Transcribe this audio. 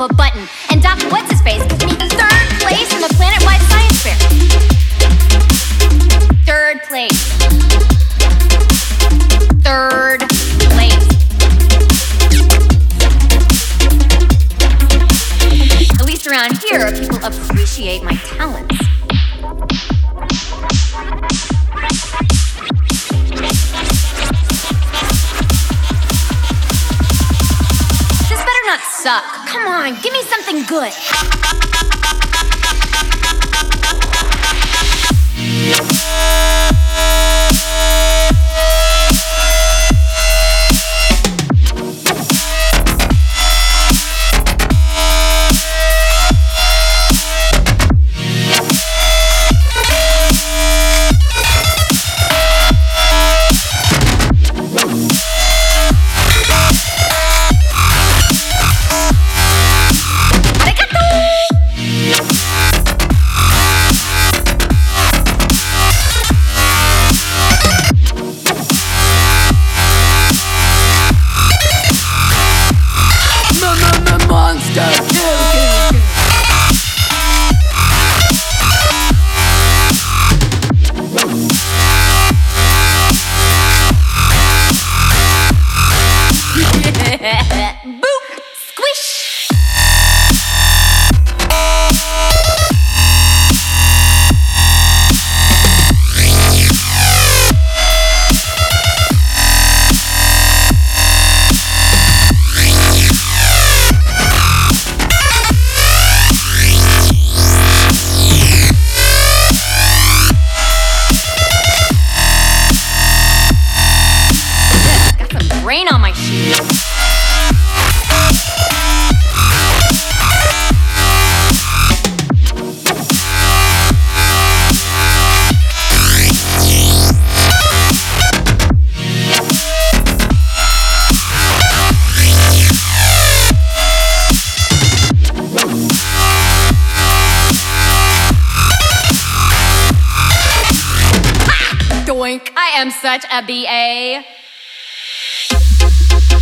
of a button. And Dr. What's His Face gives me third place in the planet wide science fair. Third place. Third place. At least around here, people appreciate my talents. Suck. Come on, give me something good. Rain on my shoes. I am such a BA. you